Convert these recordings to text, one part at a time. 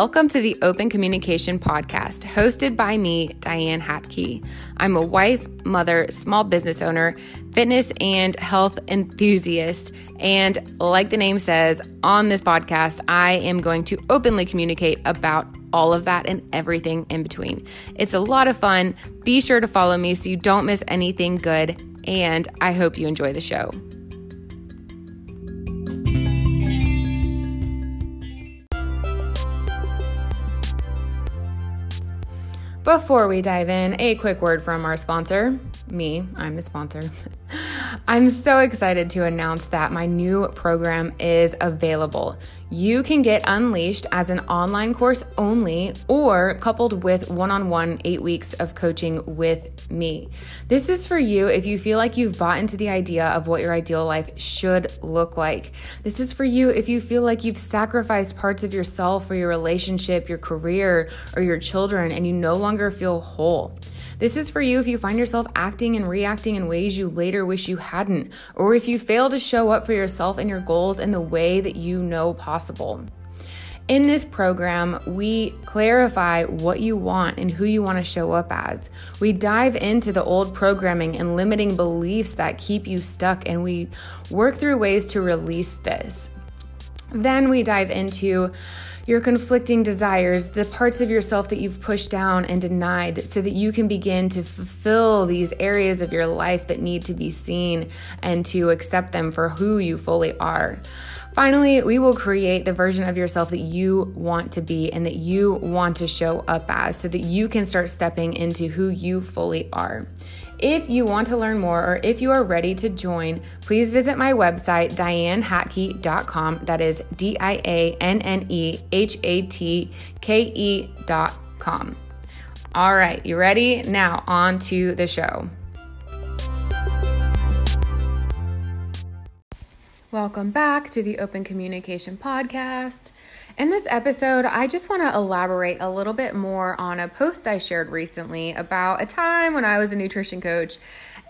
Welcome to the Open Communication Podcast, hosted by me, Dianne Hatke. I'm a wife, mother, small business owner, fitness and health enthusiast. And like the name says, on this podcast, I am going to openly communicate about all of that and everything in between. It's a lot of fun. Be sure to follow me so you don't miss anything good. And I hope you enjoy the show. Before we dive in, a quick word from our sponsor me, I'm the sponsor. I'm so excited to announce that my new program is available. You can get Unleashed as an online course only or coupled with one on one eight weeks of coaching with me. This is for you if you feel like you've bought into the idea of what your ideal life should look like. This is for you if you feel like you've sacrificed parts of yourself for your relationship, your career, or your children, and you no longer feel whole. This is for you if you find yourself acting and reacting in ways you later wish you hadn't, or if you fail to show up for yourself and your goals in the way that you know possible. In this program, we clarify what you want and who you want to show up as. We dive into the old programming and limiting beliefs that keep you stuck, and we work through ways to release this. Then we dive into your conflicting desires, the parts of yourself that you've pushed down and denied, so that you can begin to fulfill these areas of your life that need to be seen and to accept them for who you fully are. Finally, we will create the version of yourself that you want to be and that you want to show up as so that you can start stepping into who you fully are. If you want to learn more or if you are ready to join, please visit my website, diannehatke.com. That is D I A N N E H A T K E.com. All right, you ready? Now, on to the show. Welcome back to the Open Communication Podcast. In this episode, I just want to elaborate a little bit more on a post I shared recently about a time when I was a nutrition coach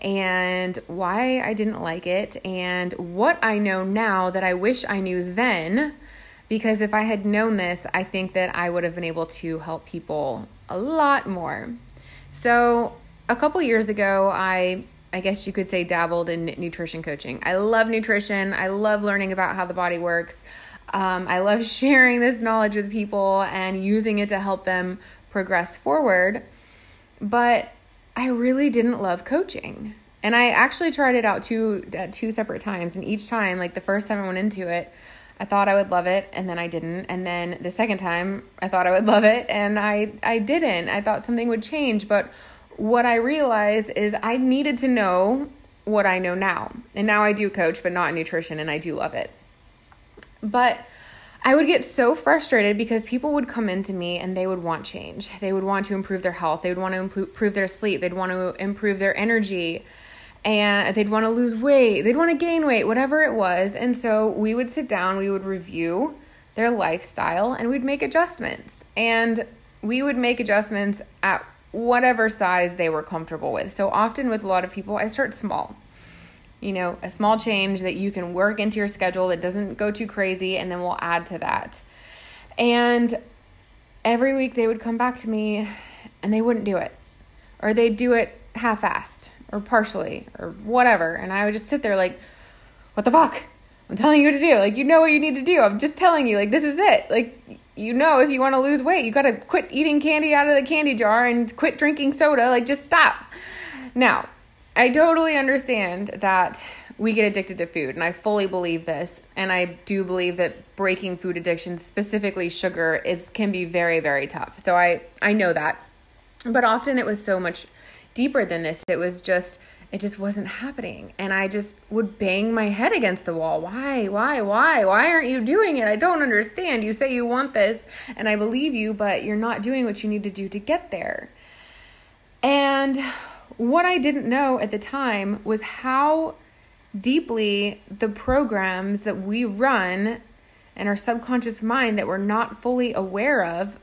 and why I didn't like it and what I know now that I wish I knew then. Because if I had known this, I think that I would have been able to help people a lot more. So, a couple years ago, I I guess you could say dabbled in nutrition coaching. I love nutrition. I love learning about how the body works. Um, I love sharing this knowledge with people and using it to help them progress forward. But I really didn't love coaching. And I actually tried it out two at two separate times and each time like the first time I went into it I thought I would love it and then I didn't and then the second time I thought I would love it and I I didn't. I thought something would change, but what I realized is I needed to know what I know now. And now I do coach but not in nutrition and I do love it. But I would get so frustrated because people would come into me and they would want change. They would want to improve their health. They would want to improve their sleep. They'd want to improve their energy. And they'd want to lose weight. They'd want to gain weight, whatever it was. And so we would sit down, we would review their lifestyle, and we'd make adjustments. And we would make adjustments at whatever size they were comfortable with. So often with a lot of people, I start small you know, a small change that you can work into your schedule that doesn't go too crazy, and then we'll add to that. And every week they would come back to me and they wouldn't do it, or they'd do it half assed or partially or whatever. And I would just sit there like, what the fuck? I'm telling you what to do. Like, you know what you need to do. I'm just telling you, like, this is it. Like, you know, if you want to lose weight, you got to quit eating candy out of the candy jar and quit drinking soda. Like, just stop. Now, I totally understand that we get addicted to food, and I fully believe this. And I do believe that breaking food addiction, specifically sugar, is can be very, very tough. So I I know that, but often it was so much deeper than this. It was just it just wasn't happening, and I just would bang my head against the wall. Why, why, why, why aren't you doing it? I don't understand. You say you want this, and I believe you, but you're not doing what you need to do to get there. And what I didn't know at the time was how deeply the programs that we run and our subconscious mind that we're not fully aware of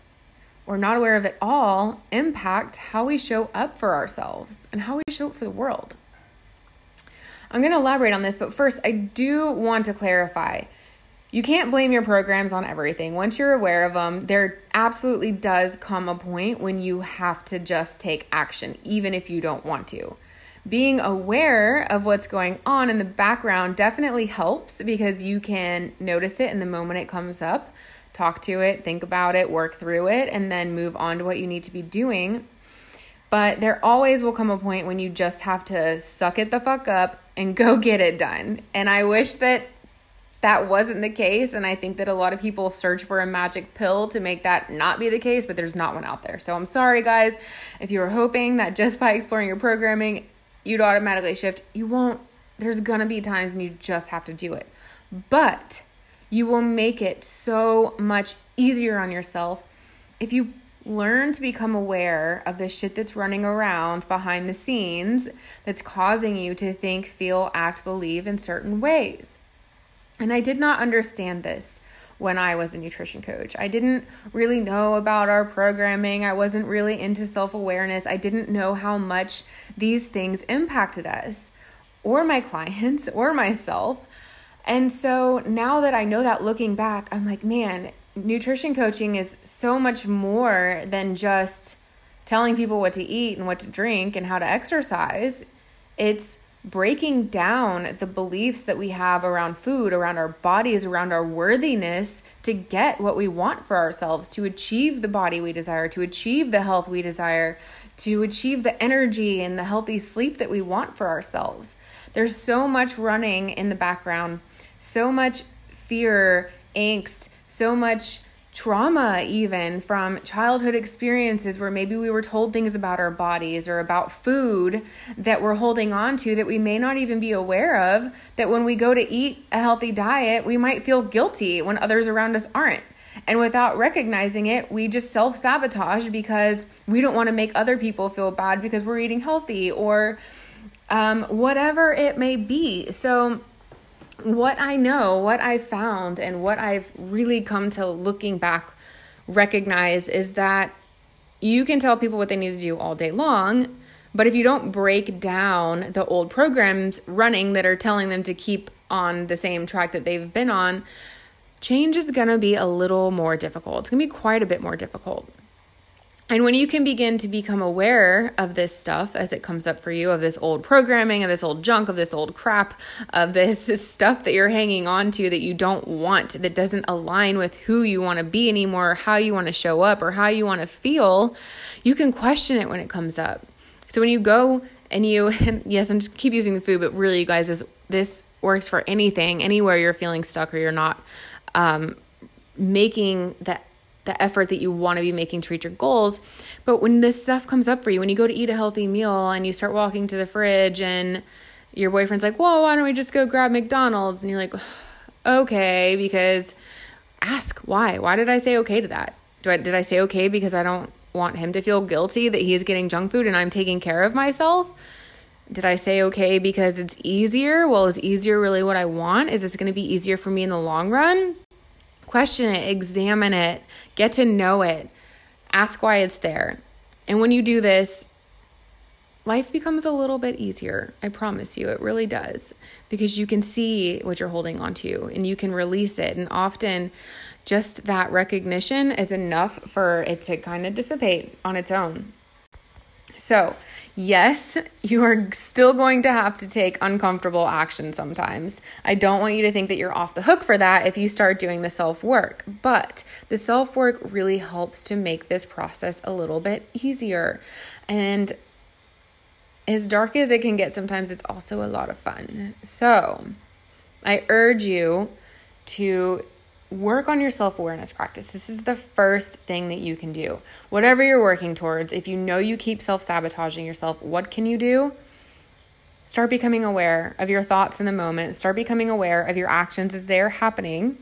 or not aware of at all impact how we show up for ourselves and how we show up for the world. I'm going to elaborate on this, but first, I do want to clarify you can't blame your programs on everything. Once you're aware of them, there absolutely does come a point when you have to just take action, even if you don't want to. Being aware of what's going on in the background definitely helps because you can notice it in the moment it comes up, talk to it, think about it, work through it, and then move on to what you need to be doing. But there always will come a point when you just have to suck it the fuck up and go get it done. And I wish that that wasn't the case. And I think that a lot of people search for a magic pill to make that not be the case, but there's not one out there. So I'm sorry, guys. If you were hoping that just by exploring your programming, you'd automatically shift, you won't. There's gonna be times when you just have to do it. But you will make it so much easier on yourself if you learn to become aware of the shit that's running around behind the scenes that's causing you to think, feel, act, believe in certain ways. And I did not understand this when I was a nutrition coach. I didn't really know about our programming. I wasn't really into self awareness. I didn't know how much these things impacted us or my clients or myself. And so now that I know that looking back, I'm like, man, nutrition coaching is so much more than just telling people what to eat and what to drink and how to exercise. It's breaking down the beliefs that we have around food, around our bodies, around our worthiness to get what we want for ourselves, to achieve the body we desire, to achieve the health we desire, to achieve the energy and the healthy sleep that we want for ourselves. There's so much running in the background, so much fear, angst, so much trauma, even from childhood experiences where maybe we were told things about our bodies or about food that we're holding on to that we may not even be aware of. That when we go to eat a healthy diet, we might feel guilty when others around us aren't. And without recognizing it, we just self sabotage because we don't want to make other people feel bad because we're eating healthy or um, whatever it may be. So, what I know, what I found, and what I've really come to looking back recognize is that you can tell people what they need to do all day long, but if you don't break down the old programs running that are telling them to keep on the same track that they've been on, change is going to be a little more difficult. It's going to be quite a bit more difficult. And when you can begin to become aware of this stuff as it comes up for you, of this old programming, of this old junk, of this old crap, of this stuff that you're hanging on to that you don't want, that doesn't align with who you want to be anymore, or how you want to show up, or how you want to feel, you can question it when it comes up. So when you go and you, and yes, I'm just keep using the food, but really, you guys, this, this works for anything, anywhere you're feeling stuck or you're not um, making that the effort that you want to be making to reach your goals. But when this stuff comes up for you, when you go to eat a healthy meal and you start walking to the fridge and your boyfriend's like, "Well, why don't we just go grab McDonald's?" and you're like, "Okay," because ask why. Why did I say okay to that? Do I did I say okay because I don't want him to feel guilty that he's getting junk food and I'm taking care of myself? Did I say okay because it's easier? Well, is easier really what I want? Is this going to be easier for me in the long run? Question it, examine it, get to know it, ask why it's there. And when you do this, life becomes a little bit easier. I promise you, it really does. Because you can see what you're holding on to and you can release it. And often, just that recognition is enough for it to kind of dissipate on its own. So, yes, you are still going to have to take uncomfortable action sometimes. I don't want you to think that you're off the hook for that if you start doing the self work, but the self work really helps to make this process a little bit easier. And as dark as it can get, sometimes it's also a lot of fun. So, I urge you to work on your self awareness practice. This is the first thing that you can do. Whatever you're working towards, if you know you keep self sabotaging yourself, what can you do? Start becoming aware of your thoughts in the moment. Start becoming aware of your actions as they're happening.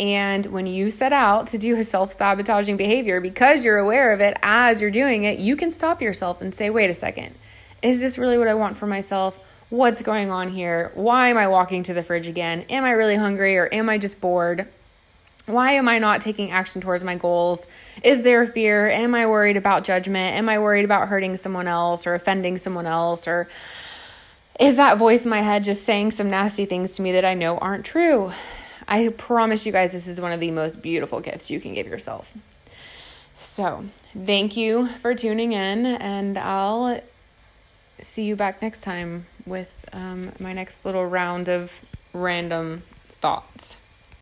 And when you set out to do a self sabotaging behavior, because you're aware of it as you're doing it, you can stop yourself and say, wait a second, is this really what I want for myself? What's going on here? Why am I walking to the fridge again? Am I really hungry or am I just bored? Why am I not taking action towards my goals? Is there fear? Am I worried about judgment? Am I worried about hurting someone else or offending someone else? Or is that voice in my head just saying some nasty things to me that I know aren't true? I promise you guys, this is one of the most beautiful gifts you can give yourself. So, thank you for tuning in, and I'll see you back next time with um, my next little round of random thoughts.